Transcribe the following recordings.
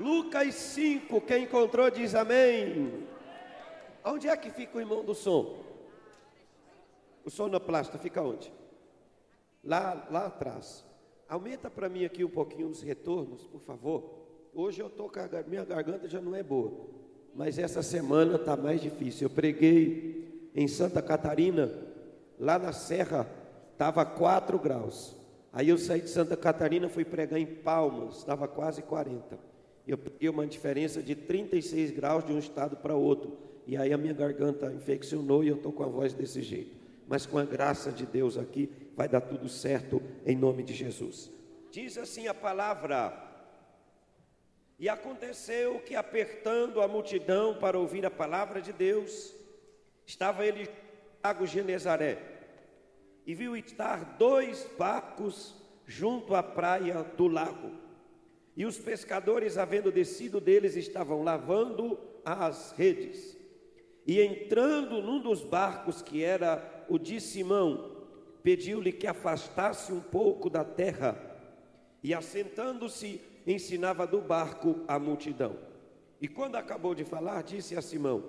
Lucas 5, quem encontrou diz amém. Onde é que fica o irmão do som? O sonoplasta fica onde? Lá, lá atrás. Aumenta para mim aqui um pouquinho os retornos, por favor. Hoje eu tô com a minha garganta já não é boa, mas essa semana está mais difícil. Eu preguei em Santa Catarina, lá na Serra, estava 4 graus. Aí eu saí de Santa Catarina, fui pregar em Palmas, estava quase 40. Eu peguei uma diferença de 36 graus de um estado para outro. E aí a minha garganta infeccionou e eu estou com a voz desse jeito. Mas com a graça de Deus aqui, vai dar tudo certo em nome de Jesus. Diz assim a palavra: E aconteceu que, apertando a multidão para ouvir a palavra de Deus, estava ele Lago Genezaré, e viu estar dois barcos junto à praia do lago. E os pescadores, havendo descido deles, estavam lavando as redes. E entrando num dos barcos, que era o de Simão, pediu-lhe que afastasse um pouco da terra. E assentando-se, ensinava do barco a multidão. E quando acabou de falar, disse a Simão: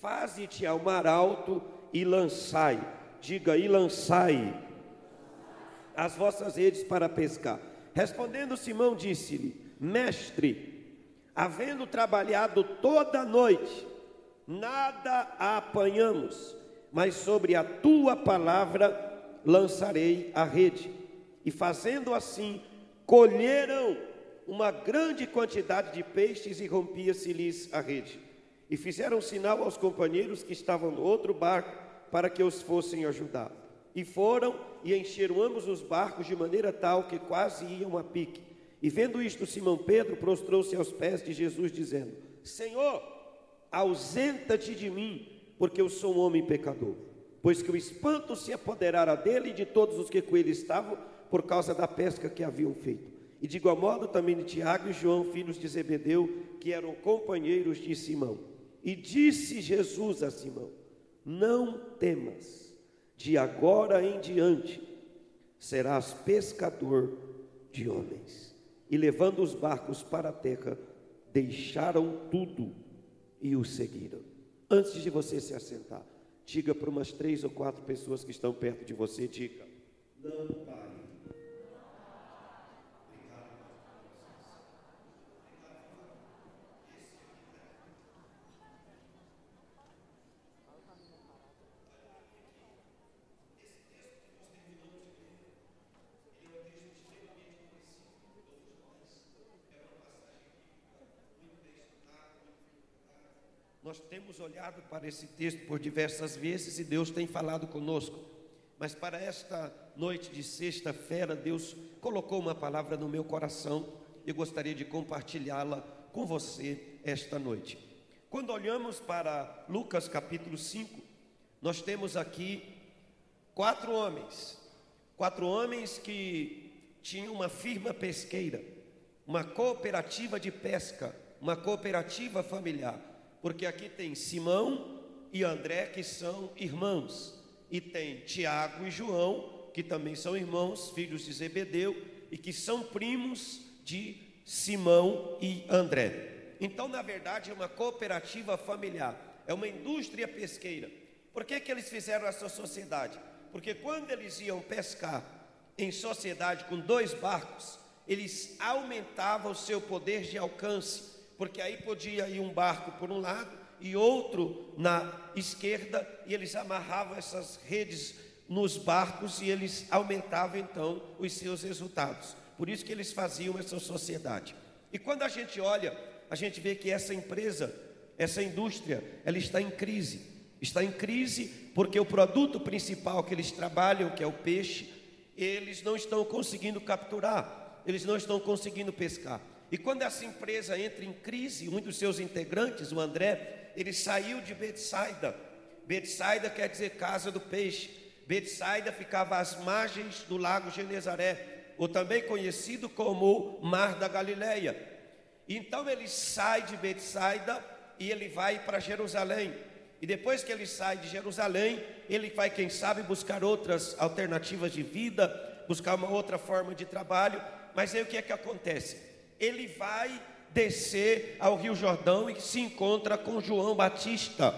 Faze-te ao mar alto e lançai. Diga, e lançai as vossas redes para pescar. Respondendo Simão, disse-lhe: Mestre, havendo trabalhado toda a noite, nada apanhamos, mas sobre a tua palavra lançarei a rede. E fazendo assim, colheram uma grande quantidade de peixes e rompia-se-lhes a rede. E fizeram sinal aos companheiros que estavam no outro barco para que os fossem ajudar. E foram e encheram ambos os barcos de maneira tal que quase iam a pique. E vendo isto, Simão Pedro prostrou-se aos pés de Jesus, dizendo: Senhor, ausenta-te de mim, porque eu sou um homem pecador. Pois que o espanto se apoderara dele e de todos os que com ele estavam, por causa da pesca que haviam feito. E de igual modo também de Tiago e João, filhos de Zebedeu, que eram companheiros de Simão. E disse Jesus a Simão: Não temas, de agora em diante serás pescador de homens. E levando os barcos para a terra, deixaram tudo e o seguiram. Antes de você se assentar, diga para umas três ou quatro pessoas que estão perto de você, diga, não pare. Nós temos olhado para esse texto por diversas vezes e Deus tem falado conosco. Mas para esta noite de sexta-feira, Deus colocou uma palavra no meu coração e gostaria de compartilhá-la com você esta noite. Quando olhamos para Lucas capítulo 5, nós temos aqui quatro homens, quatro homens que tinham uma firma pesqueira, uma cooperativa de pesca, uma cooperativa familiar porque aqui tem Simão e André, que são irmãos, e tem Tiago e João, que também são irmãos, filhos de Zebedeu, e que são primos de Simão e André. Então, na verdade, é uma cooperativa familiar, é uma indústria pesqueira. Por que, que eles fizeram essa sociedade? Porque quando eles iam pescar em sociedade com dois barcos, eles aumentavam o seu poder de alcance porque aí podia ir um barco por um lado e outro na esquerda, e eles amarravam essas redes nos barcos e eles aumentavam então os seus resultados. Por isso que eles faziam essa sociedade. E quando a gente olha, a gente vê que essa empresa, essa indústria, ela está em crise. Está em crise porque o produto principal que eles trabalham, que é o peixe, eles não estão conseguindo capturar, eles não estão conseguindo pescar. E quando essa empresa entra em crise, um dos seus integrantes, o André, ele saiu de Betsaida. Betsaida quer dizer casa do peixe. Betsaida ficava às margens do lago Genezaré, ou também conhecido como Mar da Galileia. Então ele sai de Betsaida e ele vai para Jerusalém. E depois que ele sai de Jerusalém, ele vai, quem sabe, buscar outras alternativas de vida, buscar uma outra forma de trabalho. Mas aí o que é que acontece? Ele vai descer ao Rio Jordão e se encontra com João Batista.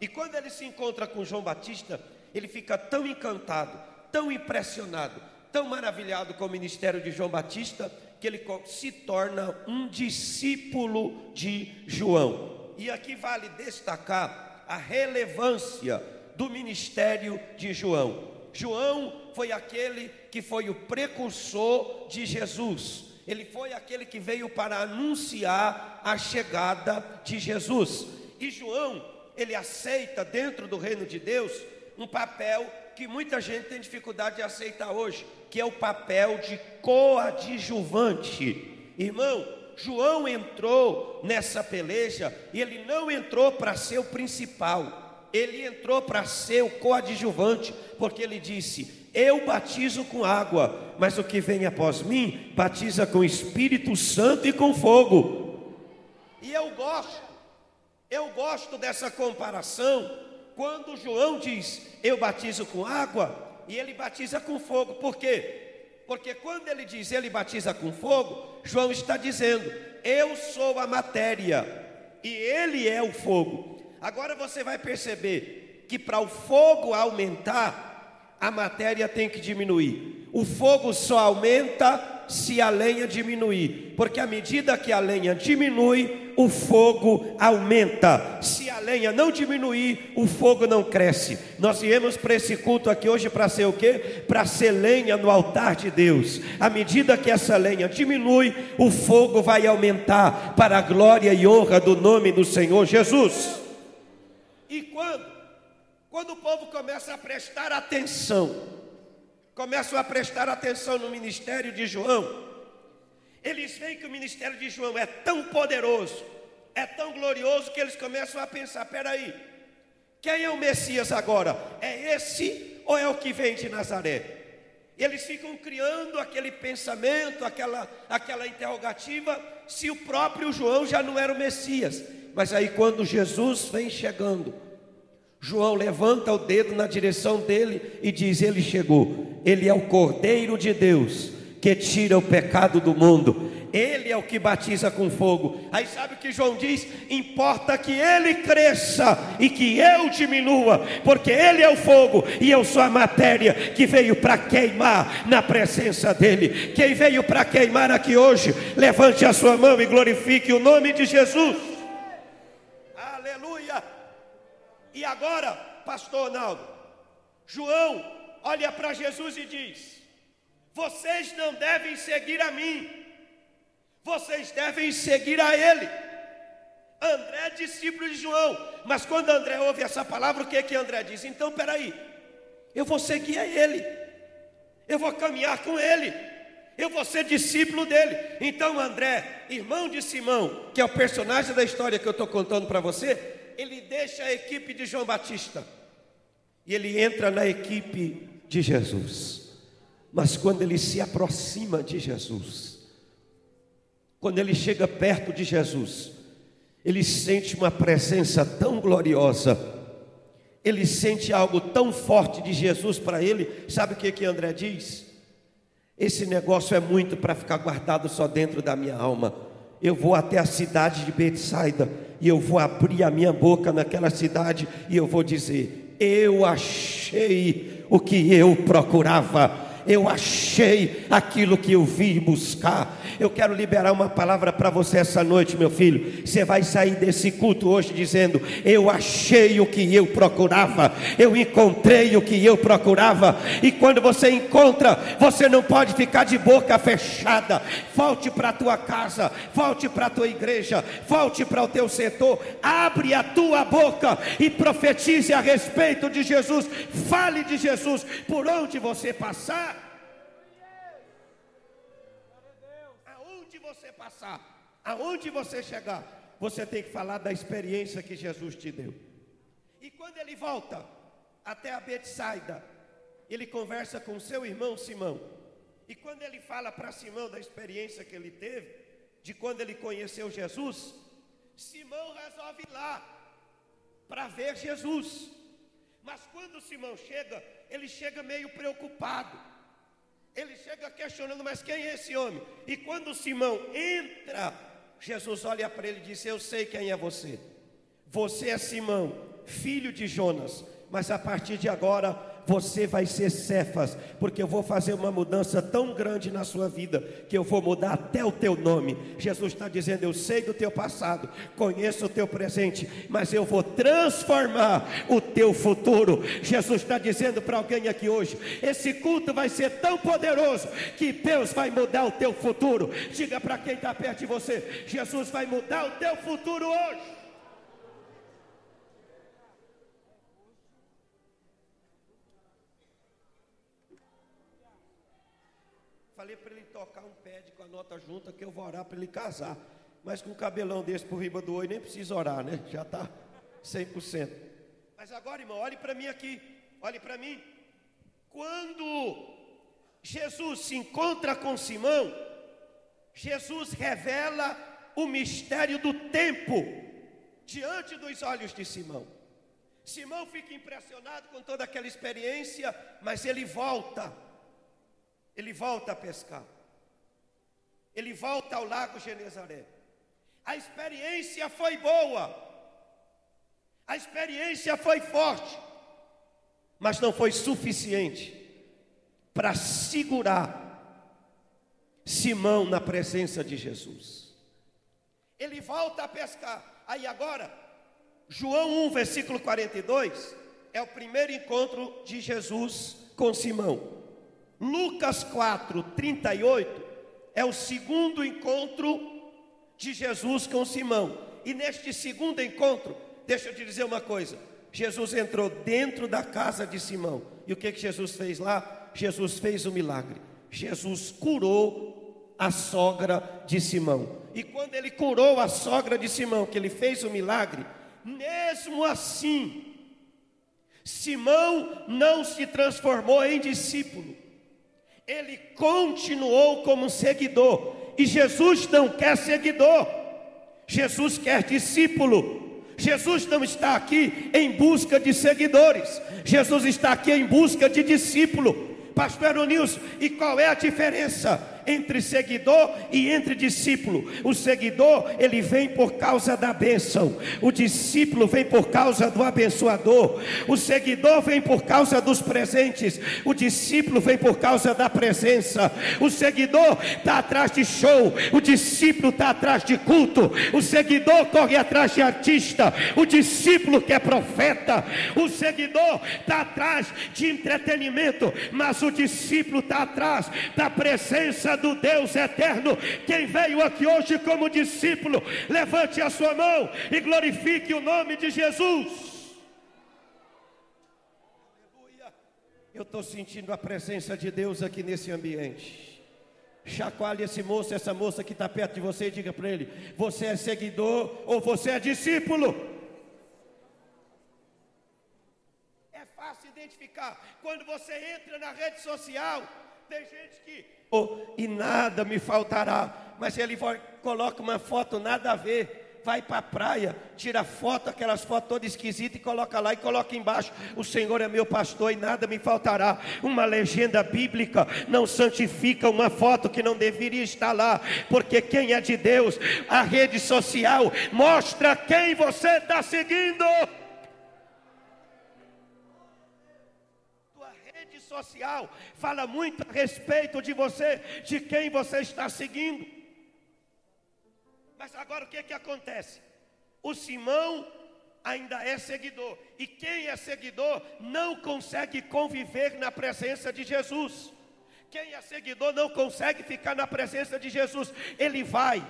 E quando ele se encontra com João Batista, ele fica tão encantado, tão impressionado, tão maravilhado com o ministério de João Batista, que ele se torna um discípulo de João. E aqui vale destacar a relevância do ministério de João. João foi aquele que foi o precursor de Jesus. Ele foi aquele que veio para anunciar a chegada de Jesus. E João, ele aceita dentro do reino de Deus um papel que muita gente tem dificuldade de aceitar hoje, que é o papel de coadjuvante. Irmão, João entrou nessa peleja e ele não entrou para ser o principal, ele entrou para ser o coadjuvante, porque ele disse: Eu batizo com água, mas o que vem após mim batiza com Espírito Santo e com fogo. E eu gosto, eu gosto dessa comparação, quando João diz: Eu batizo com água, e ele batiza com fogo, por quê? Porque quando ele diz ele batiza com fogo, João está dizendo: Eu sou a matéria e ele é o fogo. Agora você vai perceber que para o fogo aumentar, a matéria tem que diminuir. O fogo só aumenta se a lenha diminuir, porque à medida que a lenha diminui, o fogo aumenta. Se a lenha não diminuir, o fogo não cresce. Nós viemos para esse culto aqui hoje para ser o quê? Para ser lenha no altar de Deus. À medida que essa lenha diminui, o fogo vai aumentar para a glória e honra do nome do Senhor Jesus. E quando? Quando o povo começa a prestar atenção, começam a prestar atenção no ministério de João, eles veem que o ministério de João é tão poderoso, é tão glorioso, que eles começam a pensar: peraí, quem é o Messias agora? É esse ou é o que vem de Nazaré? Eles ficam criando aquele pensamento, aquela, aquela interrogativa, se o próprio João já não era o Messias. Mas aí, quando Jesus vem chegando, João levanta o dedo na direção dele e diz: Ele chegou. Ele é o Cordeiro de Deus que tira o pecado do mundo. Ele é o que batiza com fogo. Aí sabe o que João diz? Importa que ele cresça e que eu diminua, porque ele é o fogo e eu sou a matéria que veio para queimar na presença dele. Quem veio para queimar aqui hoje, levante a sua mão e glorifique o nome de Jesus. E agora, pastor Ronaldo, João olha para Jesus e diz: Vocês não devem seguir a mim, vocês devem seguir a Ele. André é discípulo de João, mas quando André ouve essa palavra, o que que André diz? Então, peraí, eu vou seguir a Ele, eu vou caminhar com Ele, eu vou ser discípulo dele. Então, André, irmão de Simão, que é o personagem da história que eu estou contando para você, ele deixa a equipe de João Batista e ele entra na equipe de Jesus. Mas quando ele se aproxima de Jesus, quando ele chega perto de Jesus, ele sente uma presença tão gloriosa, ele sente algo tão forte de Jesus para ele. Sabe o que que André diz? Esse negócio é muito para ficar guardado só dentro da minha alma. Eu vou até a cidade de Betsaida e eu vou abrir a minha boca naquela cidade e eu vou dizer: Eu achei o que eu procurava eu achei aquilo que eu vim buscar. Eu quero liberar uma palavra para você essa noite, meu filho. Você vai sair desse culto hoje dizendo: Eu achei o que eu procurava, eu encontrei o que eu procurava. E quando você encontra, você não pode ficar de boca fechada. Volte para a tua casa, volte para a tua igreja, volte para o teu setor, abre a tua boca e profetize a respeito de Jesus. Fale de Jesus por onde você passar. Passar, aonde você chegar, você tem que falar da experiência que Jesus te deu. E quando ele volta até a Betsaida, ele conversa com seu irmão Simão. E quando ele fala para Simão da experiência que ele teve, de quando ele conheceu Jesus, Simão resolve ir lá para ver Jesus. Mas quando Simão chega, ele chega meio preocupado. Ele chega questionando, mas quem é esse homem? E quando Simão entra, Jesus olha para ele e diz: Eu sei quem é você. Você é Simão, filho de Jonas, mas a partir de agora você vai ser Cefas, porque eu vou fazer uma mudança tão grande na sua vida, que eu vou mudar até o teu nome. Jesus está dizendo: Eu sei do teu passado, conheço o teu presente, mas eu vou transformar o teu futuro. Jesus está dizendo para alguém aqui hoje: Esse culto vai ser tão poderoso, que Deus vai mudar o teu futuro. Diga para quem está perto de você: Jesus vai mudar o teu futuro hoje. Falei para ele tocar um pad com a nota junta que eu vou orar para ele casar. Mas com um cabelão desse por riba do olho nem precisa orar, né? Já está 100%. Mas agora, irmão, olhe para mim aqui. Olhe para mim. Quando Jesus se encontra com Simão, Jesus revela o mistério do tempo diante dos olhos de Simão. Simão fica impressionado com toda aquela experiência, mas ele volta ele volta a pescar. Ele volta ao lago Genezaré. A experiência foi boa. A experiência foi forte. Mas não foi suficiente para segurar Simão na presença de Jesus. Ele volta a pescar. Aí agora, João 1, versículo 42, é o primeiro encontro de Jesus com Simão. Lucas 4, 38 é o segundo encontro de Jesus com Simão. E neste segundo encontro, deixa eu te dizer uma coisa: Jesus entrou dentro da casa de Simão. E o que, que Jesus fez lá? Jesus fez um milagre. Jesus curou a sogra de Simão. E quando ele curou a sogra de Simão, que ele fez o um milagre, mesmo assim, Simão não se transformou em discípulo ele continuou como seguidor. E Jesus não quer seguidor, Jesus quer discípulo. Jesus não está aqui em busca de seguidores, Jesus está aqui em busca de discípulo. Pastor Nilson, e qual é a diferença entre seguidor e entre discípulo. O seguidor, ele vem por causa da bênção, o discípulo vem por causa do abençoador, o seguidor vem por causa dos presentes, o discípulo vem por causa da presença. O seguidor está atrás de show, o discípulo está atrás de culto, o seguidor corre atrás de artista, o discípulo que é profeta, o seguidor está atrás de entretenimento, mas o discípulo está atrás da presença do Deus eterno. Quem veio aqui hoje como discípulo, levante a sua mão e glorifique o nome de Jesus. Eu estou sentindo a presença de Deus aqui nesse ambiente. Chacoalhe esse moço, essa moça que está perto de você e diga para ele: Você é seguidor ou você é discípulo? É fácil identificar quando você entra na rede social. Tem gente que e nada me faltará. Mas ele coloca uma foto nada a ver, vai para a praia, tira foto, aquelas fotos todas esquisitas e coloca lá e coloca embaixo: O Senhor é meu pastor e nada me faltará. Uma legenda bíblica não santifica uma foto que não deveria estar lá, porque quem é de Deus, a rede social mostra quem você está seguindo. Social fala muito a respeito de você, de quem você está seguindo. Mas agora o que, que acontece? O Simão ainda é seguidor, e quem é seguidor não consegue conviver na presença de Jesus. Quem é seguidor não consegue ficar na presença de Jesus, ele vai,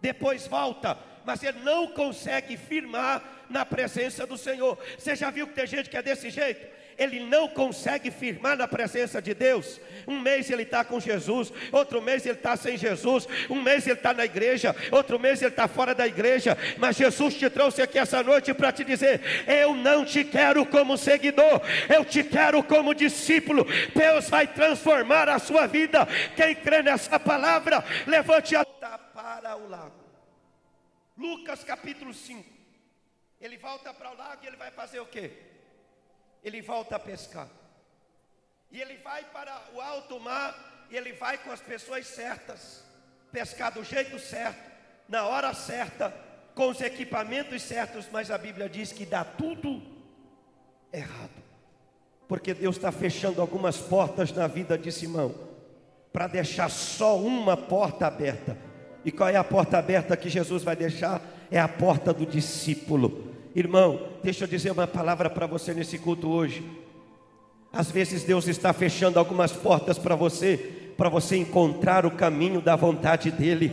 depois volta, mas ele não consegue firmar na presença do Senhor. Você já viu que tem gente que é desse jeito? Ele não consegue firmar na presença de Deus. Um mês ele está com Jesus, outro mês ele está sem Jesus, um mês ele está na igreja, outro mês ele está fora da igreja. Mas Jesus te trouxe aqui essa noite para te dizer: Eu não te quero como seguidor, eu te quero como discípulo. Deus vai transformar a sua vida. Quem crê nessa palavra, levante a para o lago. Lucas capítulo 5. Ele volta para o lago e ele vai fazer o quê? Ele volta a pescar. E ele vai para o alto mar e ele vai com as pessoas certas, pescar do jeito certo, na hora certa, com os equipamentos certos, mas a Bíblia diz que dá tudo errado. Porque Deus está fechando algumas portas na vida de Simão, para deixar só uma porta aberta. E qual é a porta aberta que Jesus vai deixar? É a porta do discípulo. Irmão, deixa eu dizer uma palavra para você nesse culto hoje. Às vezes Deus está fechando algumas portas para você, para você encontrar o caminho da vontade dEle.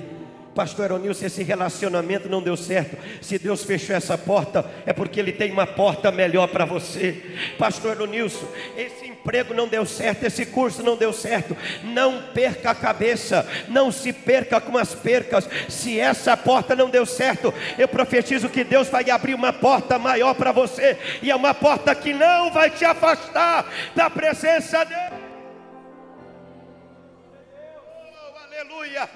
Pastor Eronilson, esse relacionamento não deu certo. Se Deus fechou essa porta, é porque Ele tem uma porta melhor para você. Pastor Eronilson, esse emprego não deu certo, esse curso não deu certo. Não perca a cabeça, não se perca com as percas. Se essa porta não deu certo, eu profetizo que Deus vai abrir uma porta maior para você, e é uma porta que não vai te afastar da presença dEle. Oh, aleluia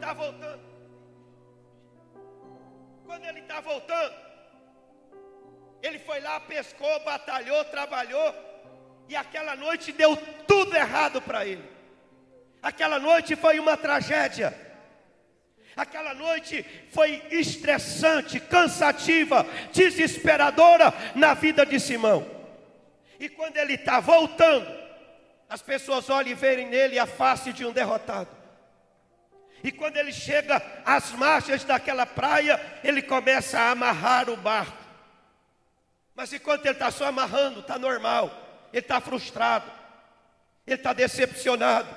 está voltando. Quando ele está voltando, ele foi lá, pescou, batalhou, trabalhou, e aquela noite deu tudo errado para ele. Aquela noite foi uma tragédia. Aquela noite foi estressante, cansativa, desesperadora na vida de Simão. E quando ele está voltando, as pessoas olham e veem nele a face de um derrotado. E quando ele chega às margens daquela praia, ele começa a amarrar o barco. Mas enquanto ele está só amarrando, está normal. Ele está frustrado, ele está decepcionado,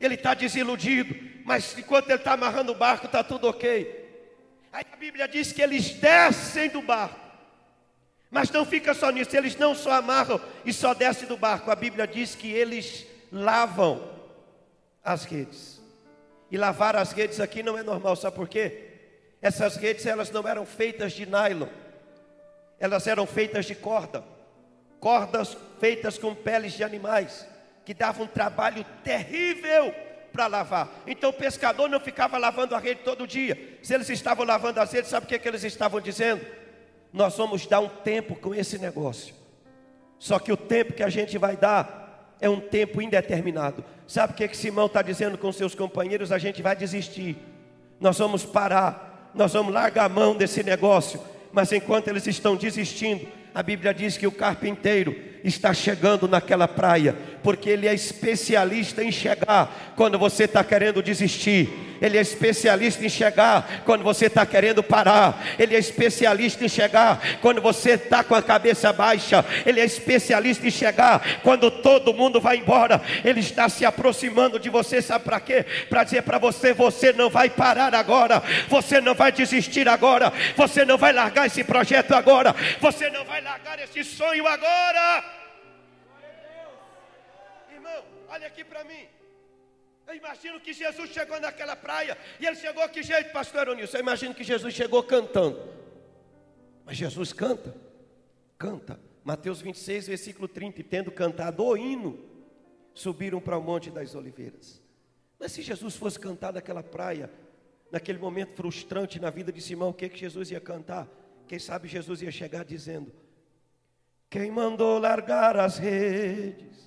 ele está desiludido. Mas enquanto ele está amarrando o barco, está tudo ok. Aí a Bíblia diz que eles descem do barco. Mas não fica só nisso, eles não só amarram e só descem do barco. A Bíblia diz que eles lavam as redes. E lavar as redes aqui não é normal, sabe por quê? Essas redes elas não eram feitas de nylon. Elas eram feitas de corda. Cordas feitas com peles de animais, que davam um trabalho terrível para lavar. Então o pescador não ficava lavando a rede todo dia. Se eles estavam lavando as redes, sabe o que, que eles estavam dizendo? Nós vamos dar um tempo com esse negócio. Só que o tempo que a gente vai dar é um tempo indeterminado. Sabe o que, que Simão está dizendo com seus companheiros? A gente vai desistir, nós vamos parar, nós vamos largar a mão desse negócio. Mas enquanto eles estão desistindo, a Bíblia diz que o carpinteiro está chegando naquela praia, porque ele é especialista em chegar quando você está querendo desistir, ele é especialista em chegar quando você está querendo parar, ele é especialista em chegar quando você está com a cabeça baixa, ele é especialista em chegar quando todo mundo vai embora, ele está se aproximando de você, sabe para quê? Para dizer para você: você não vai parar agora, você não vai desistir agora, você não vai largar esse projeto agora, você não vai largar esse sonho agora. Olha aqui para mim. Eu imagino que Jesus chegou naquela praia e ele chegou que jeito, pastor Onilson? Eu imagino que Jesus chegou cantando. Mas Jesus canta, canta. Mateus 26, versículo 30, e tendo cantado o hino, subiram para o Monte das Oliveiras. Mas se Jesus fosse cantar naquela praia, naquele momento frustrante na vida de Simão, o que, que Jesus ia cantar? Quem sabe Jesus ia chegar dizendo: Quem mandou largar as redes?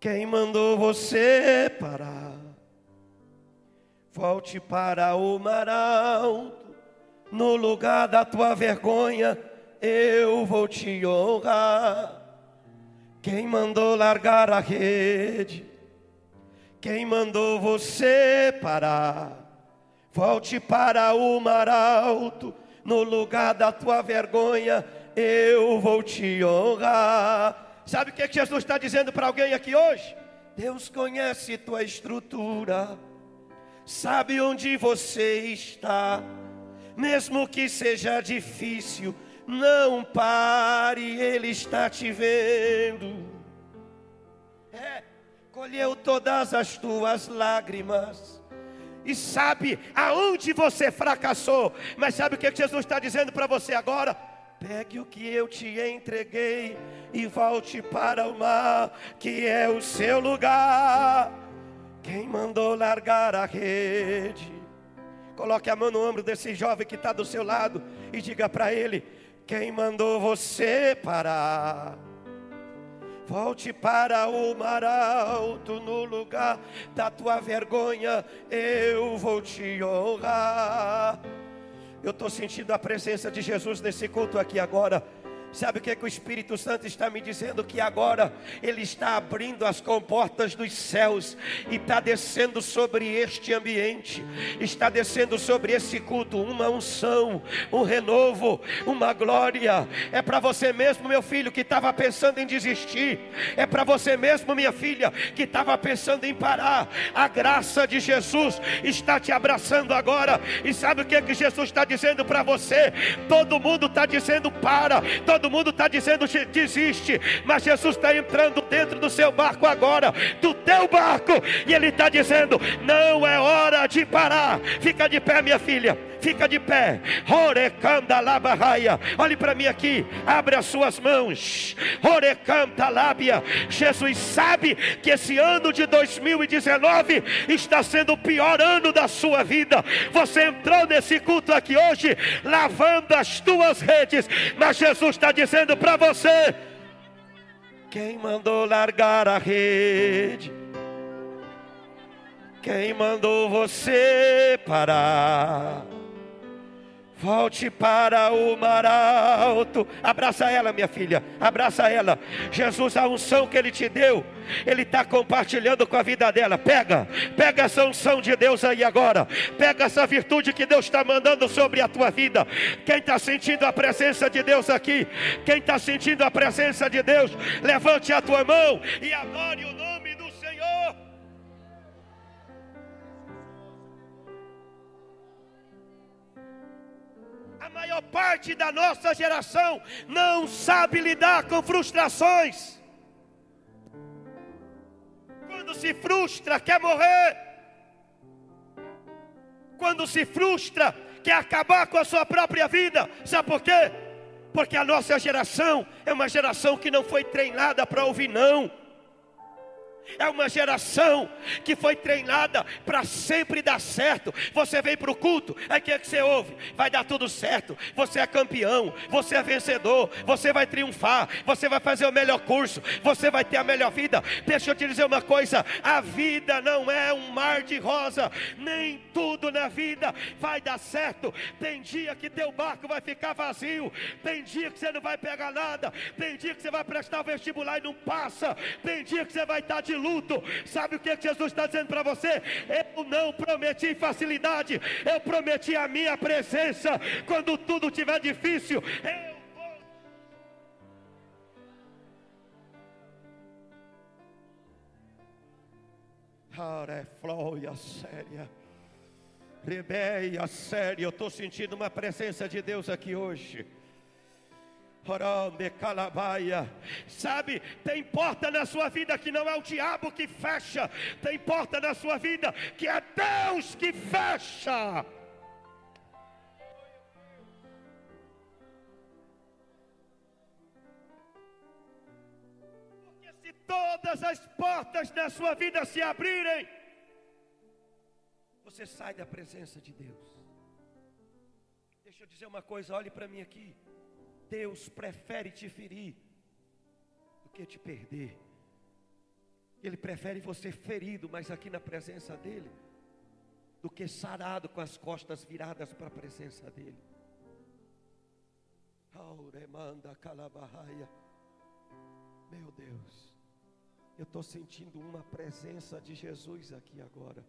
Quem mandou você parar? Volte para o mar alto, no lugar da tua vergonha, eu vou te honrar. Quem mandou largar a rede? Quem mandou você parar? Volte para o mar alto, no lugar da tua vergonha, eu vou te honrar. Sabe o que, é que Jesus está dizendo para alguém aqui hoje? Deus conhece tua estrutura, sabe onde você está, mesmo que seja difícil, não pare, Ele está te vendo. É, colheu todas as tuas lágrimas e sabe aonde você fracassou, mas sabe o que Jesus está dizendo para você agora? Pegue o que eu te entreguei e volte para o mar, que é o seu lugar. Quem mandou largar a rede? Coloque a mão no ombro desse jovem que está do seu lado e diga para ele: Quem mandou você parar? Volte para o mar alto, no lugar da tua vergonha, eu vou te honrar. Eu estou sentindo a presença de Jesus nesse culto aqui agora. Sabe o que, é que o Espírito Santo está me dizendo? Que agora Ele está abrindo as comportas dos céus e está descendo sobre este ambiente, está descendo sobre esse culto uma unção, um renovo, uma glória. É para você mesmo, meu filho, que estava pensando em desistir, é para você mesmo, minha filha, que estava pensando em parar. A graça de Jesus está te abraçando agora, e sabe o que, é que Jesus está dizendo para você? Todo mundo está dizendo para, todo Todo mundo está dizendo desiste, mas Jesus está entrando dentro do seu barco agora, do teu barco, e Ele está dizendo: não é hora de parar. Fica de pé, minha filha. Fica de pé. Orecanda labarraia. Olhe para mim aqui. Abre as suas mãos. Orecanta lábia. Jesus sabe que esse ano de 2019 está sendo o pior ano da sua vida. Você entrou nesse culto aqui hoje lavando as tuas redes, mas Jesus está dizendo para você: quem mandou largar a rede? Quem mandou você parar? Volte para o mar alto. Abraça ela, minha filha. Abraça ela. Jesus, a unção que Ele te deu, Ele está compartilhando com a vida dela. Pega, pega essa unção de Deus aí agora. Pega essa virtude que Deus está mandando sobre a tua vida. Quem está sentindo a presença de Deus aqui? Quem está sentindo a presença de Deus? Levante a tua mão e adore o maior parte da nossa geração não sabe lidar com frustrações. Quando se frustra, quer morrer. Quando se frustra, quer acabar com a sua própria vida. Sabe por quê? Porque a nossa geração é uma geração que não foi treinada para ouvir não. É uma geração que foi treinada para sempre dar certo. Você vem para o culto, aí o que, é que você ouve? Vai dar tudo certo. Você é campeão, você é vencedor, você vai triunfar, você vai fazer o melhor curso, você vai ter a melhor vida. Deixa eu te dizer uma coisa: a vida não é um mar de rosa, nem tudo na vida vai dar certo. Tem dia que teu barco vai ficar vazio, tem dia que você não vai pegar nada, tem dia que você vai prestar o vestibular e não passa, tem dia que você vai estar de luto. Sabe o que, que Jesus está dizendo para você? Eu não prometi facilidade, eu prometi a minha presença. Quando tudo estiver difícil, eu vou. Arefloia séria. Rebeia séria. Eu estou sentindo uma presença de Deus aqui hoje. Sabe, tem porta na sua vida que não é o diabo que fecha, tem porta na sua vida que é Deus que fecha. Porque se todas as portas da sua vida se abrirem, você sai da presença de Deus. Deixa eu dizer uma coisa, olhe para mim aqui. Deus prefere te ferir do que te perder. Ele prefere você ferido, mas aqui na presença dEle, do que sarado com as costas viradas para a presença dEle. Meu Deus, eu estou sentindo uma presença de Jesus aqui agora.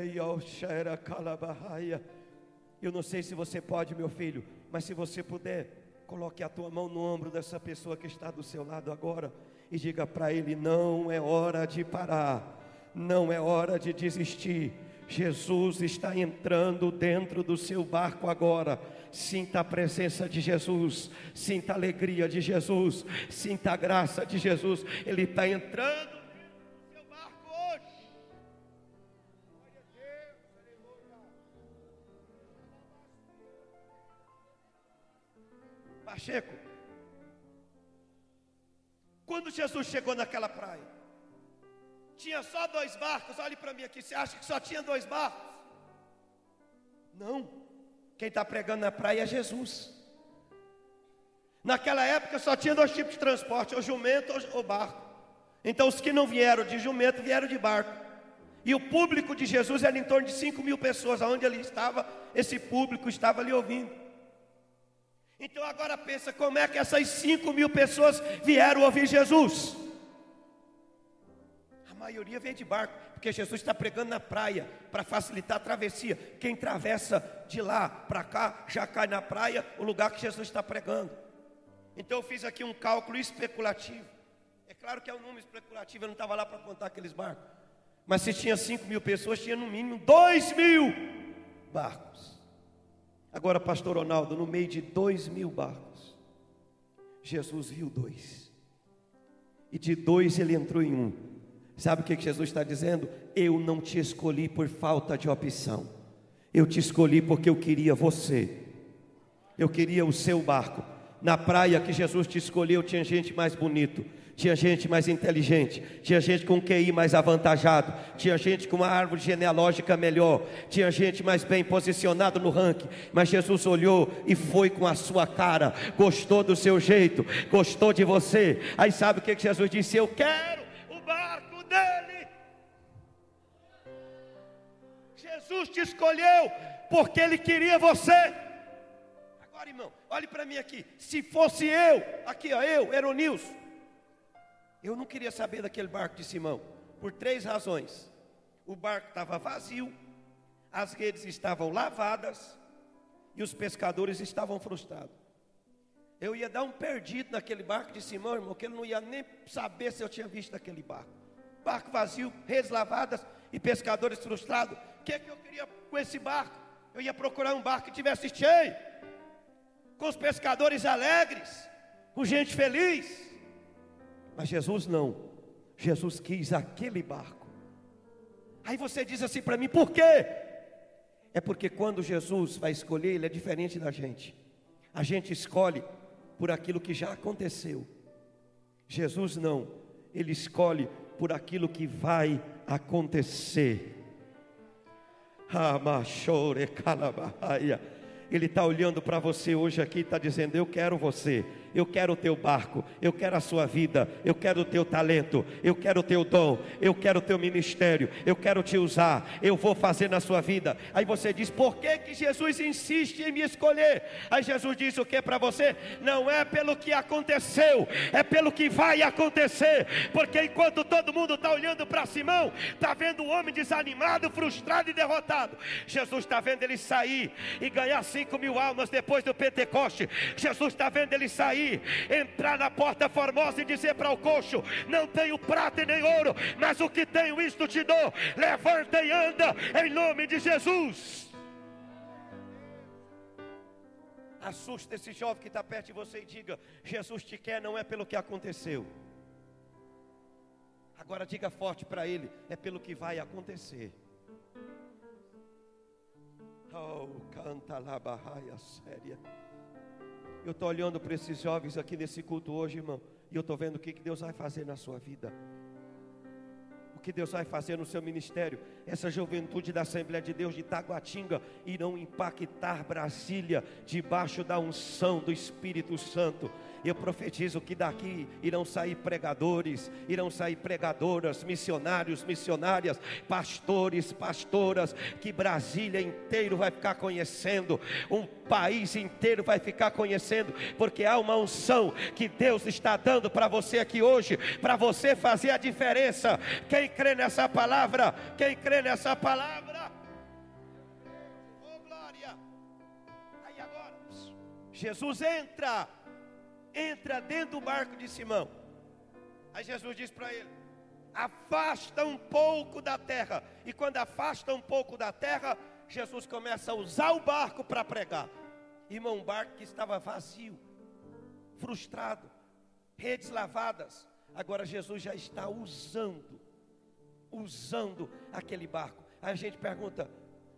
Ei, Oxera calabarraia. Eu não sei se você pode, meu filho, mas se você puder, coloque a tua mão no ombro dessa pessoa que está do seu lado agora e diga para ele: não é hora de parar, não é hora de desistir. Jesus está entrando dentro do seu barco agora. Sinta a presença de Jesus, sinta a alegria de Jesus, sinta a graça de Jesus. Ele está entrando Pacheco. Quando Jesus chegou naquela praia, tinha só dois barcos. Olhe para mim aqui, você acha que só tinha dois barcos? Não. Quem está pregando na praia é Jesus. Naquela época só tinha dois tipos de transporte, ou jumento ou barco. Então os que não vieram de jumento vieram de barco. E o público de Jesus era em torno de 5 mil pessoas, aonde ele estava, esse público estava ali ouvindo. Então agora pensa como é que essas 5 mil pessoas vieram ouvir Jesus. A maioria veio de barco, porque Jesus está pregando na praia para facilitar a travessia. Quem atravessa de lá para cá já cai na praia, o lugar que Jesus está pregando. Então eu fiz aqui um cálculo especulativo. É claro que é um número especulativo, eu não estava lá para contar aqueles barcos. Mas se tinha 5 mil pessoas, tinha no mínimo 2 mil barcos. Agora, pastor Ronaldo, no meio de 2 mil barcos, Jesus viu dois. E de dois ele entrou em um. Sabe o que Jesus está dizendo? Eu não te escolhi por falta de opção. Eu te escolhi porque eu queria você. Eu queria o seu barco. Na praia que Jesus te escolheu, tinha gente mais bonito tinha gente mais inteligente, tinha gente com QI mais avantajado, tinha gente com uma árvore genealógica melhor, tinha gente mais bem posicionado no ranking, mas Jesus olhou e foi com a sua cara, gostou do seu jeito, gostou de você. Aí sabe o que Jesus disse? Eu quero o barco dele. Jesus te escolheu porque ele queria você. Agora, irmão, olhe para mim aqui. Se fosse eu, aqui ó, eu, Eronilson, eu não queria saber daquele barco de Simão, por três razões. O barco estava vazio, as redes estavam lavadas e os pescadores estavam frustrados. Eu ia dar um perdido naquele barco de Simão, irmão, que ele não ia nem saber se eu tinha visto aquele barco. Barco vazio, redes lavadas e pescadores frustrados. O que, é que eu queria com esse barco? Eu ia procurar um barco que tivesse cheio, com os pescadores alegres, com gente feliz. Mas Jesus não. Jesus quis aquele barco. Aí você diz assim para mim, por quê? É porque quando Jesus vai escolher, ele é diferente da gente. A gente escolhe por aquilo que já aconteceu. Jesus não, ele escolhe por aquilo que vai acontecer. Ele está olhando para você hoje aqui está dizendo: Eu quero você eu quero o teu barco, eu quero a sua vida, eu quero o teu talento, eu quero o teu dom, eu quero o teu ministério, eu quero te usar, eu vou fazer na sua vida. Aí você diz: por que, que Jesus insiste em me escolher? Aí Jesus diz o que para você? Não é pelo que aconteceu, é pelo que vai acontecer, porque enquanto todo mundo está olhando para Simão, está vendo o homem desanimado, frustrado e derrotado, Jesus está vendo ele sair e ganhar cinco mil almas depois do Pentecoste, Jesus está vendo ele sair sair, entrar na porta formosa e dizer para o coxo: Não tenho prata e nem ouro, mas o que tenho, isto te dou. Levanta e anda, em nome de Jesus. Assusta esse jovem que está perto de você e diga: Jesus te quer, não é pelo que aconteceu. Agora diga forte para ele: é pelo que vai acontecer. Oh, canta lá, barraia séria. Eu estou olhando para esses jovens aqui nesse culto hoje, irmão, e eu estou vendo o que, que Deus vai fazer na sua vida. O que Deus vai fazer no seu ministério. Essa juventude da Assembleia de Deus de Taguatinga irão impactar Brasília debaixo da unção do Espírito Santo. Eu profetizo que daqui irão sair pregadores, irão sair pregadoras, missionários, missionárias, pastores, pastoras, que Brasília inteiro vai ficar conhecendo, um país inteiro vai ficar conhecendo, porque há uma unção que Deus está dando para você aqui hoje, para você fazer a diferença. Quem crê nessa palavra? Quem crê nessa palavra? Oh glória! Aí agora, Jesus entra entra dentro do barco de Simão. Aí Jesus diz para ele: afasta um pouco da terra. E quando afasta um pouco da terra, Jesus começa a usar o barco para pregar. Irmão, um barco que estava vazio, frustrado, redes lavadas. Agora Jesus já está usando, usando aquele barco. Aí a gente pergunta: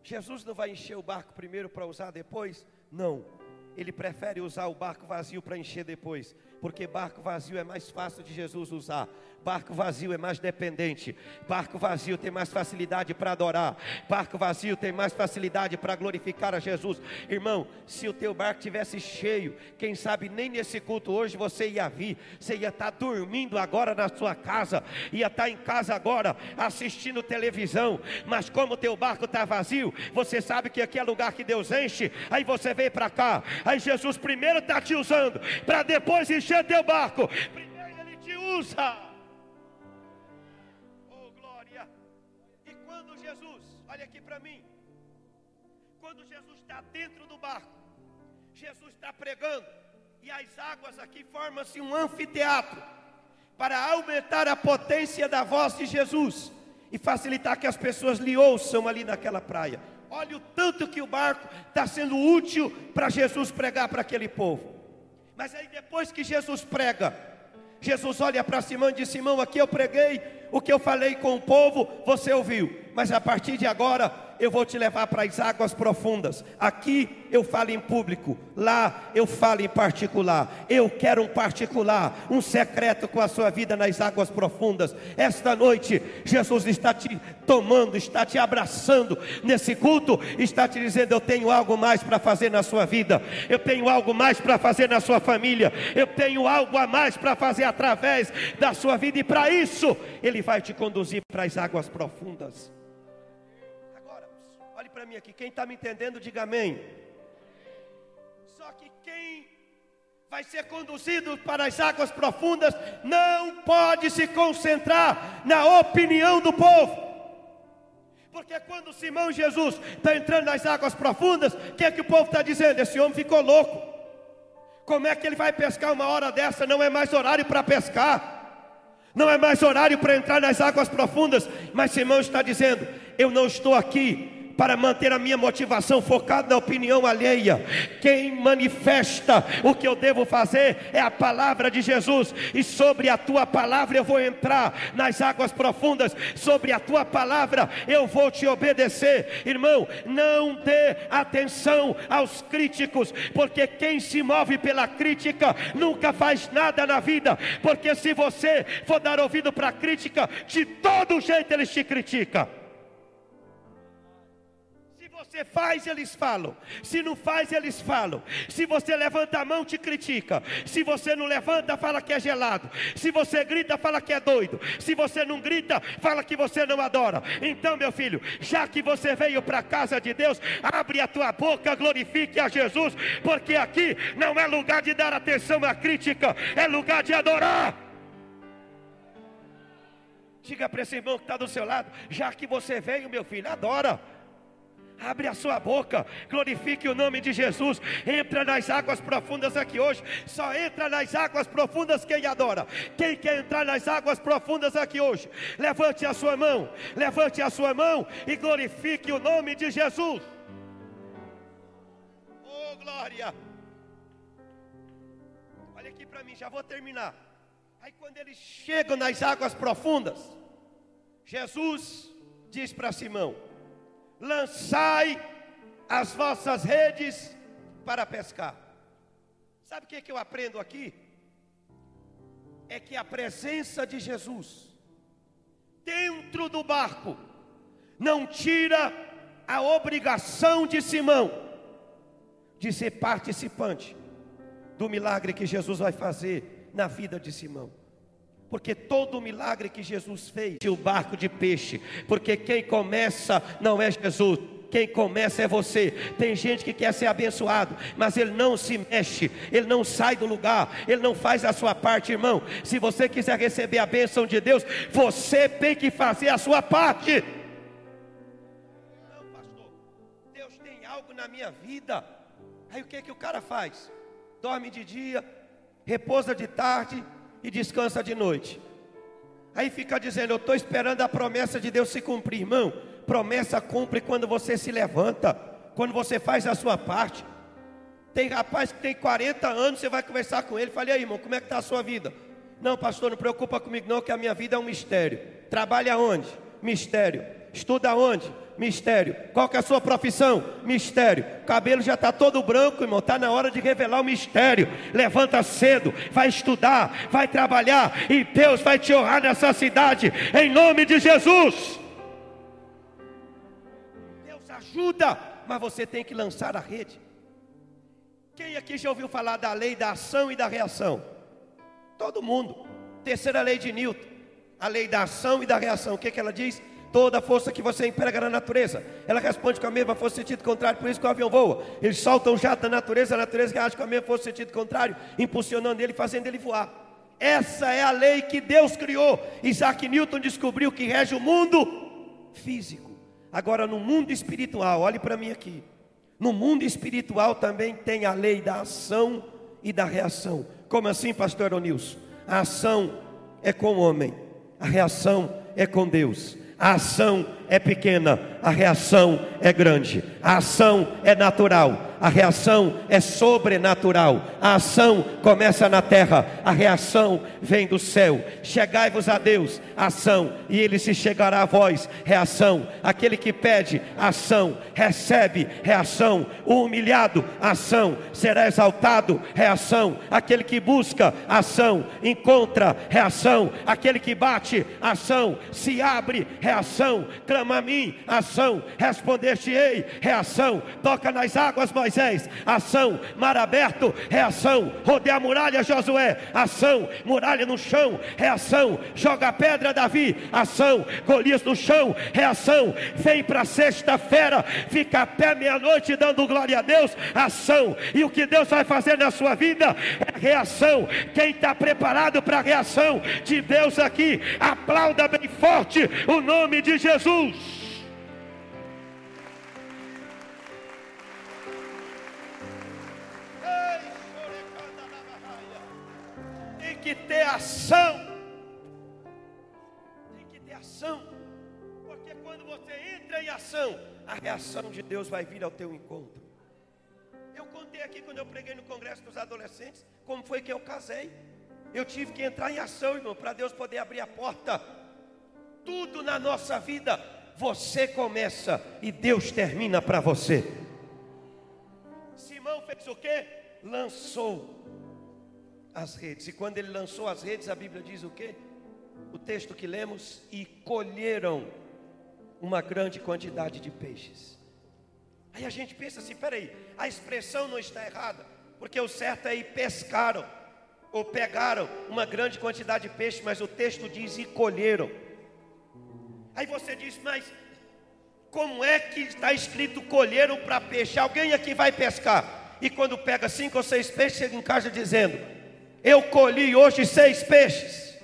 Jesus não vai encher o barco primeiro para usar depois? Não ele prefere usar o barco vazio para encher depois, porque barco vazio é mais fácil de Jesus usar. Barco vazio é mais dependente. Barco vazio tem mais facilidade para adorar. Barco vazio tem mais facilidade para glorificar a Jesus. Irmão, se o teu barco tivesse cheio, quem sabe nem nesse culto hoje você ia vir. Você ia estar tá dormindo agora na sua casa, ia estar tá em casa agora assistindo televisão. Mas como o teu barco está vazio, você sabe que aqui é lugar que Deus enche. Aí você vem para cá. Aí Jesus primeiro está te usando para depois encher teu barco. Primeiro ele te usa. Para mim. Quando Jesus está dentro do barco, Jesus está pregando, e as águas aqui formam-se um anfiteatro para aumentar a potência da voz de Jesus e facilitar que as pessoas lhe ouçam ali naquela praia. Olha o tanto que o barco está sendo útil para Jesus pregar para aquele povo. Mas aí depois que Jesus prega, Jesus olha para Simão e diz: Simão, aqui eu preguei, o que eu falei com o povo, você ouviu mas a partir de agora eu vou te levar para as águas profundas. Aqui eu falo em público, lá eu falo em particular. Eu quero um particular, um secreto com a sua vida nas águas profundas. Esta noite, Jesus está te tomando, está te abraçando nesse culto, está te dizendo: Eu tenho algo mais para fazer na sua vida, eu tenho algo mais para fazer na sua família, eu tenho algo a mais para fazer através da sua vida, e para isso, Ele vai te conduzir para as águas profundas para mim aqui. Quem está me entendendo, diga amém. Só que quem vai ser conduzido para as águas profundas não pode se concentrar na opinião do povo. Porque quando Simão Jesus está entrando nas águas profundas, o que é que o povo está dizendo? Esse homem ficou louco. Como é que ele vai pescar uma hora dessa? Não é mais horário para pescar. Não é mais horário para entrar nas águas profundas. Mas Simão está dizendo: Eu não estou aqui para manter a minha motivação focada na opinião alheia. Quem manifesta o que eu devo fazer é a palavra de Jesus, e sobre a tua palavra eu vou entrar nas águas profundas, sobre a tua palavra eu vou te obedecer. Irmão, não dê atenção aos críticos, porque quem se move pela crítica nunca faz nada na vida, porque se você for dar ouvido para a crítica, de todo jeito eles te criticam você faz, eles falam. Se não faz, eles falam. Se você levanta a mão, te critica. Se você não levanta, fala que é gelado. Se você grita, fala que é doido. Se você não grita, fala que você não adora. Então, meu filho, já que você veio para a casa de Deus, abre a tua boca, glorifique a Jesus, porque aqui não é lugar de dar atenção à crítica, é lugar de adorar. Diga para esse irmão que está do seu lado, já que você veio, meu filho, adora. Abre a sua boca, glorifique o nome de Jesus. Entra nas águas profundas aqui hoje. Só entra nas águas profundas quem adora. Quem quer entrar nas águas profundas aqui hoje? Levante a sua mão, levante a sua mão e glorifique o nome de Jesus. Oh, glória! Olha aqui para mim, já vou terminar. Aí quando eles chegam nas águas profundas, Jesus diz para Simão: lançai as vossas redes para pescar. Sabe o que, é que eu aprendo aqui? É que a presença de Jesus dentro do barco não tira a obrigação de Simão de ser participante do milagre que Jesus vai fazer na vida de Simão porque todo o milagre que Jesus fez, o barco de peixe, porque quem começa não é Jesus, quem começa é você. Tem gente que quer ser abençoado, mas ele não se mexe, ele não sai do lugar, ele não faz a sua parte, irmão. Se você quiser receber a bênção de Deus, você tem que fazer a sua parte. Não, pastor, Deus tem algo na minha vida. Aí o que que o cara faz? Dorme de dia, repousa de tarde, e descansa de noite. Aí fica dizendo: Eu estou esperando a promessa de Deus se cumprir, irmão. Promessa cumpre quando você se levanta, quando você faz a sua parte. Tem rapaz que tem 40 anos, você vai conversar com ele. Falei, aí, irmão, como é que está a sua vida? Não, pastor, não preocupa comigo, não, que a minha vida é um mistério. Trabalha onde? Mistério. Estuda onde? Mistério. Qual que é a sua profissão? Mistério. O cabelo já está todo branco, irmão. Está na hora de revelar o mistério. Levanta cedo, vai estudar, vai trabalhar e Deus vai te honrar nessa cidade, em nome de Jesus. Deus ajuda, mas você tem que lançar a rede. Quem aqui já ouviu falar da lei da ação e da reação? Todo mundo. Terceira lei de Newton, a lei da ação e da reação. O que, que ela diz? Toda força que você emprega na natureza, ela responde com a mesma força sentido contrário, por isso que o avião voa. Eles soltam um jato da natureza, a natureza reage com a mesma força sentido contrário, impulsionando ele, fazendo ele voar. Essa é a lei que Deus criou. Isaac Newton descobriu que rege o mundo físico. Agora, no mundo espiritual, olhe para mim aqui. No mundo espiritual também tem a lei da ação e da reação. Como assim, pastor Onilson? A ação é com o homem, a reação é com Deus. A ação é pequena, a reação é grande. A ação é natural, a reação é sobrenatural. A ação começa na terra, a reação vem do céu. Chegai-vos a Deus, ação, e ele se chegará a vós, reação. Aquele que pede, ação, recebe, reação. O humilhado, ação, será exaltado, reação. Aquele que busca, ação, encontra, reação. Aquele que bate, ação, se abre, reação. Clama a mim, ação, respondeste-ei, reação. Toca nas águas, Moisés Moisés, ação, mar aberto, reação, rodeia a muralha, Josué, ação, muralha no chão, reação, joga a pedra, Davi, ação, Golias no chão, reação, vem para sexta-feira, fica a pé meia-noite dando glória a Deus, ação, e o que Deus vai fazer na sua vida é reação. Quem está preparado para a reação de Deus aqui, aplauda bem forte o nome de Jesus. Que ter ação. Tem que ter ação. Porque quando você entra em ação, a reação de Deus vai vir ao teu encontro. Eu contei aqui quando eu preguei no congresso dos adolescentes, como foi que eu casei. Eu tive que entrar em ação, irmão, para Deus poder abrir a porta. Tudo na nossa vida, você começa e Deus termina para você. Simão fez o que? Lançou as redes. E quando ele lançou as redes, a Bíblia diz o quê? O texto que lemos: e colheram uma grande quantidade de peixes. Aí a gente pensa assim: peraí, a expressão não está errada, porque o certo é ir pescaram, ou pegaram uma grande quantidade de peixe, mas o texto diz e colheram. Aí você diz, mas como é que está escrito colheram para peixe? Alguém aqui vai pescar, e quando pega cinco ou seis peixes, chega em casa dizendo: eu colhi hoje seis peixes.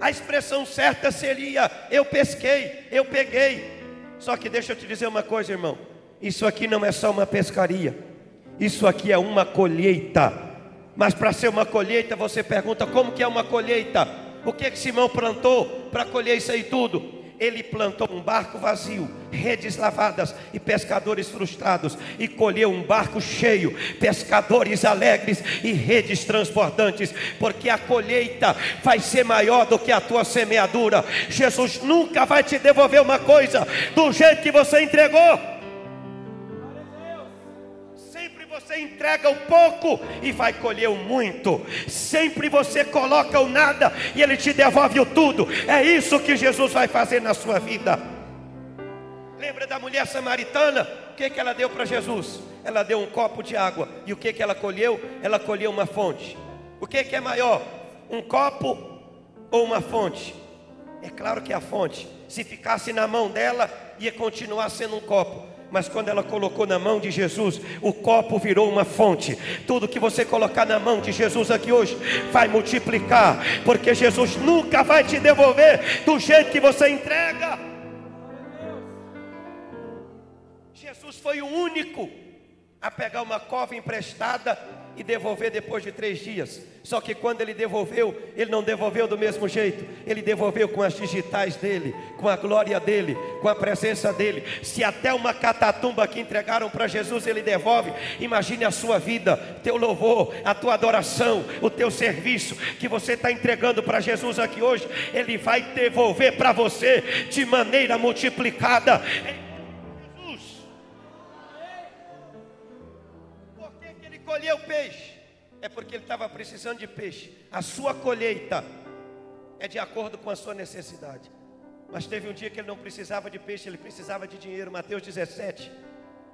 A expressão certa seria: eu pesquei, eu peguei. Só que deixa eu te dizer uma coisa, irmão. Isso aqui não é só uma pescaria. Isso aqui é uma colheita. Mas para ser uma colheita, você pergunta: como que é uma colheita? O que que Simão plantou para colher isso aí tudo? ele plantou um barco vazio, redes lavadas e pescadores frustrados, e colheu um barco cheio, pescadores alegres e redes transbordantes, porque a colheita vai ser maior do que a tua semeadura. Jesus nunca vai te devolver uma coisa do jeito que você entregou. Você entrega o pouco e vai colher o muito. Sempre você coloca o nada e ele te devolve o tudo. É isso que Jesus vai fazer na sua vida. Lembra da mulher samaritana? O que, que ela deu para Jesus? Ela deu um copo de água. E o que, que ela colheu? Ela colheu uma fonte. O que, que é maior? Um copo ou uma fonte? É claro que a fonte. Se ficasse na mão dela, ia continuar sendo um copo mas quando ela colocou na mão de Jesus, o copo virou uma fonte. Tudo que você colocar na mão de Jesus aqui hoje vai multiplicar, porque Jesus nunca vai te devolver do jeito que você entrega. Jesus foi o único a pegar uma cova emprestada e devolver depois de três dias. Só que quando ele devolveu, ele não devolveu do mesmo jeito, ele devolveu com as digitais dele, com a glória dele, com a presença dele. Se até uma catatumba que entregaram para Jesus ele devolve, imagine a sua vida, teu louvor, a tua adoração, o teu serviço que você está entregando para Jesus aqui hoje, ele vai devolver para você de maneira multiplicada. Colheu peixe, é porque ele estava precisando de peixe. A sua colheita é de acordo com a sua necessidade. Mas teve um dia que ele não precisava de peixe, ele precisava de dinheiro. Mateus 17.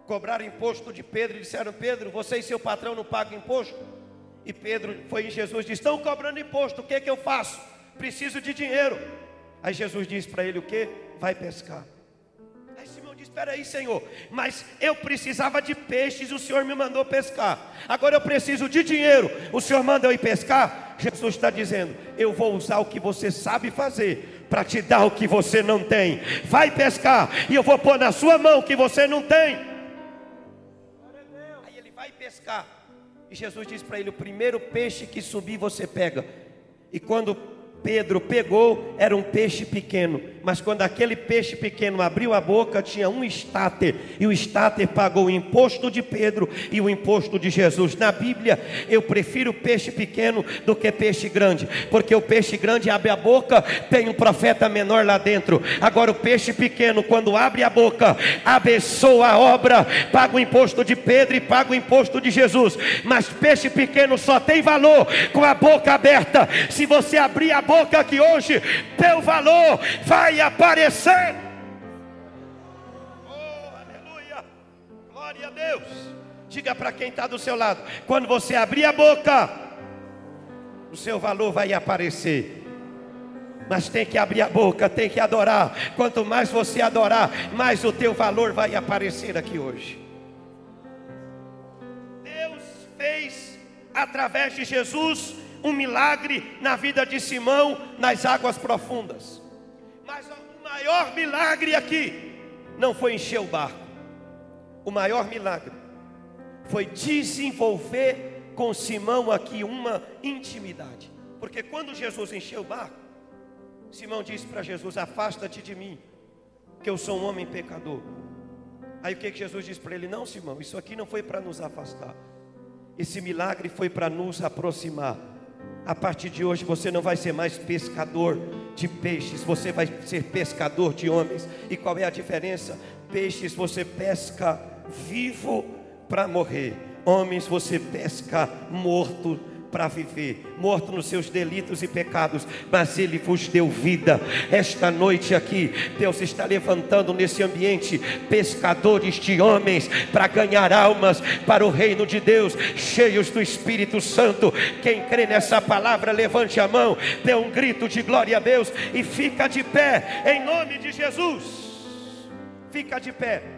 Cobraram imposto de Pedro e disseram: Pedro, você e seu patrão não pagam imposto? E Pedro foi em Jesus e disse: Estão cobrando imposto, o que, é que eu faço? Preciso de dinheiro. Aí Jesus disse para ele: O que? Vai pescar. Espera aí, Senhor, mas eu precisava de peixes, o Senhor me mandou pescar. Agora eu preciso de dinheiro, o Senhor manda eu ir pescar. Jesus está dizendo: Eu vou usar o que você sabe fazer para te dar o que você não tem. Vai pescar e eu vou pôr na sua mão o que você não tem. Aí ele vai pescar. E Jesus diz para ele: O primeiro peixe que subir você pega. E quando Pedro pegou, era um peixe pequeno, mas quando aquele peixe pequeno abriu a boca, tinha um estáter, e o estáter pagou o imposto de Pedro e o imposto de Jesus. Na Bíblia, eu prefiro peixe pequeno do que peixe grande, porque o peixe grande abre a boca, tem um profeta menor lá dentro. Agora, o peixe pequeno, quando abre a boca, abençoa a obra, paga o imposto de Pedro e paga o imposto de Jesus. Mas peixe pequeno só tem valor com a boca aberta. Se você abrir a boca que hoje teu valor vai aparecer. Oh, aleluia. Glória a Deus. Diga para quem está do seu lado: quando você abrir a boca, o seu valor vai aparecer. Mas tem que abrir a boca, tem que adorar. Quanto mais você adorar, mais o teu valor vai aparecer aqui hoje. Deus fez através de Jesus um milagre na vida de Simão nas águas profundas. Mas o maior milagre aqui não foi encher o barco. O maior milagre foi desenvolver com Simão aqui uma intimidade. Porque quando Jesus encheu o barco, Simão disse para Jesus: Afasta-te de mim, que eu sou um homem pecador. Aí o que, que Jesus disse para ele? Não, Simão, isso aqui não foi para nos afastar. Esse milagre foi para nos aproximar. A partir de hoje você não vai ser mais pescador de peixes, você vai ser pescador de homens. E qual é a diferença? Peixes você pesca vivo para morrer, homens você pesca morto para viver, morto nos seus delitos e pecados, mas Ele vos deu vida. Esta noite aqui, Deus está levantando nesse ambiente pescadores de homens para ganhar almas para o reino de Deus, cheios do Espírito Santo. Quem crê nessa palavra, levante a mão, dê um grito de glória a Deus e fica de pé, em nome de Jesus. Fica de pé.